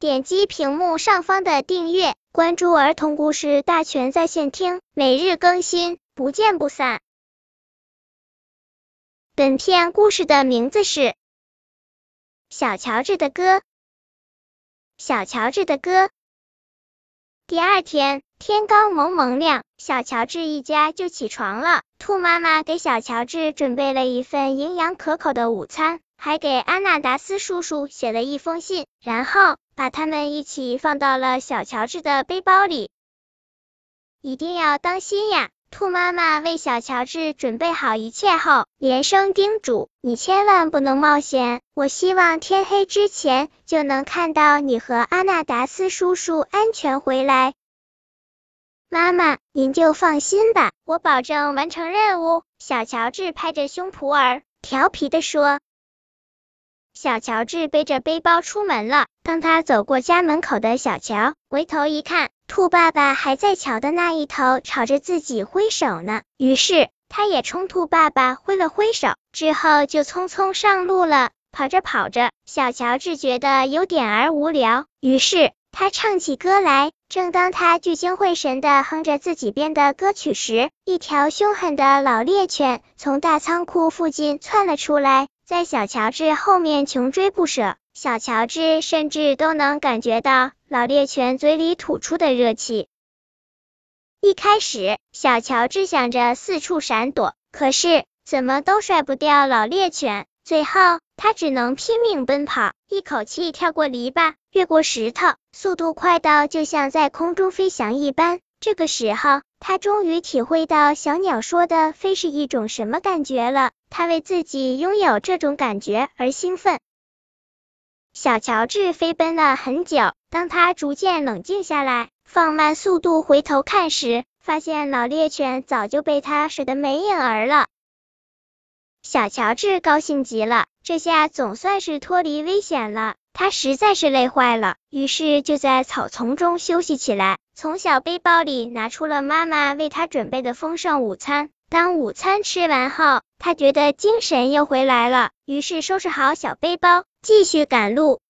点击屏幕上方的订阅，关注儿童故事大全在线听，每日更新，不见不散。本片故事的名字是《小乔治的歌》。小乔治的歌。第二天，天刚蒙蒙亮，小乔治一家就起床了。兔妈妈给小乔治准备了一份营养可口的午餐，还给阿纳达斯叔叔写了一封信，然后把他们一起放到了小乔治的背包里。一定要当心呀！兔妈妈为小乔治准备好一切后，连声叮嘱：“你千万不能冒险！我希望天黑之前就能看到你和阿纳达斯叔叔安全回来。”妈妈，您就放心吧，我保证完成任务。小乔治拍着胸脯儿，调皮的说。小乔治背着背包出门了。当他走过家门口的小桥，回头一看，兔爸爸还在桥的那一头朝着自己挥手呢。于是他也冲兔爸爸挥了挥手，之后就匆匆上路了。跑着跑着，小乔治觉得有点儿无聊，于是他唱起歌来。正当他聚精会神的哼着自己编的歌曲时，一条凶狠的老猎犬从大仓库附近窜了出来。在小乔治后面穷追不舍，小乔治甚至都能感觉到老猎犬嘴里吐出的热气。一开始，小乔治想着四处闪躲，可是怎么都甩不掉老猎犬。最后，他只能拼命奔跑，一口气跳过篱笆，越过石头，速度快到就像在空中飞翔一般。这个时候，他终于体会到小鸟说的飞是一种什么感觉了。他为自己拥有这种感觉而兴奋。小乔治飞奔了很久，当他逐渐冷静下来，放慢速度回头看时，发现老猎犬早就被他甩得没影儿了。小乔治高兴极了，这下总算是脱离危险了。他实在是累坏了，于是就在草丛中休息起来。从小背包里拿出了妈妈为他准备的丰盛午餐。当午餐吃完后，他觉得精神又回来了，于是收拾好小背包，继续赶路。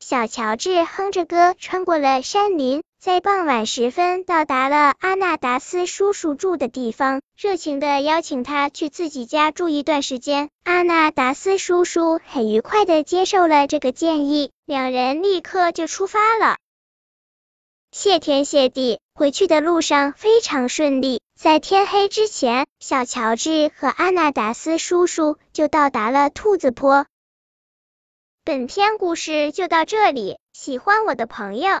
小乔治哼着歌穿过了山林，在傍晚时分到达了阿纳达斯叔叔住的地方，热情的邀请他去自己家住一段时间。阿纳达斯叔叔很愉快的接受了这个建议，两人立刻就出发了。谢天谢地，回去的路上非常顺利。在天黑之前，小乔治和阿纳达斯叔叔就到达了兔子坡。本篇故事就到这里，喜欢我的朋友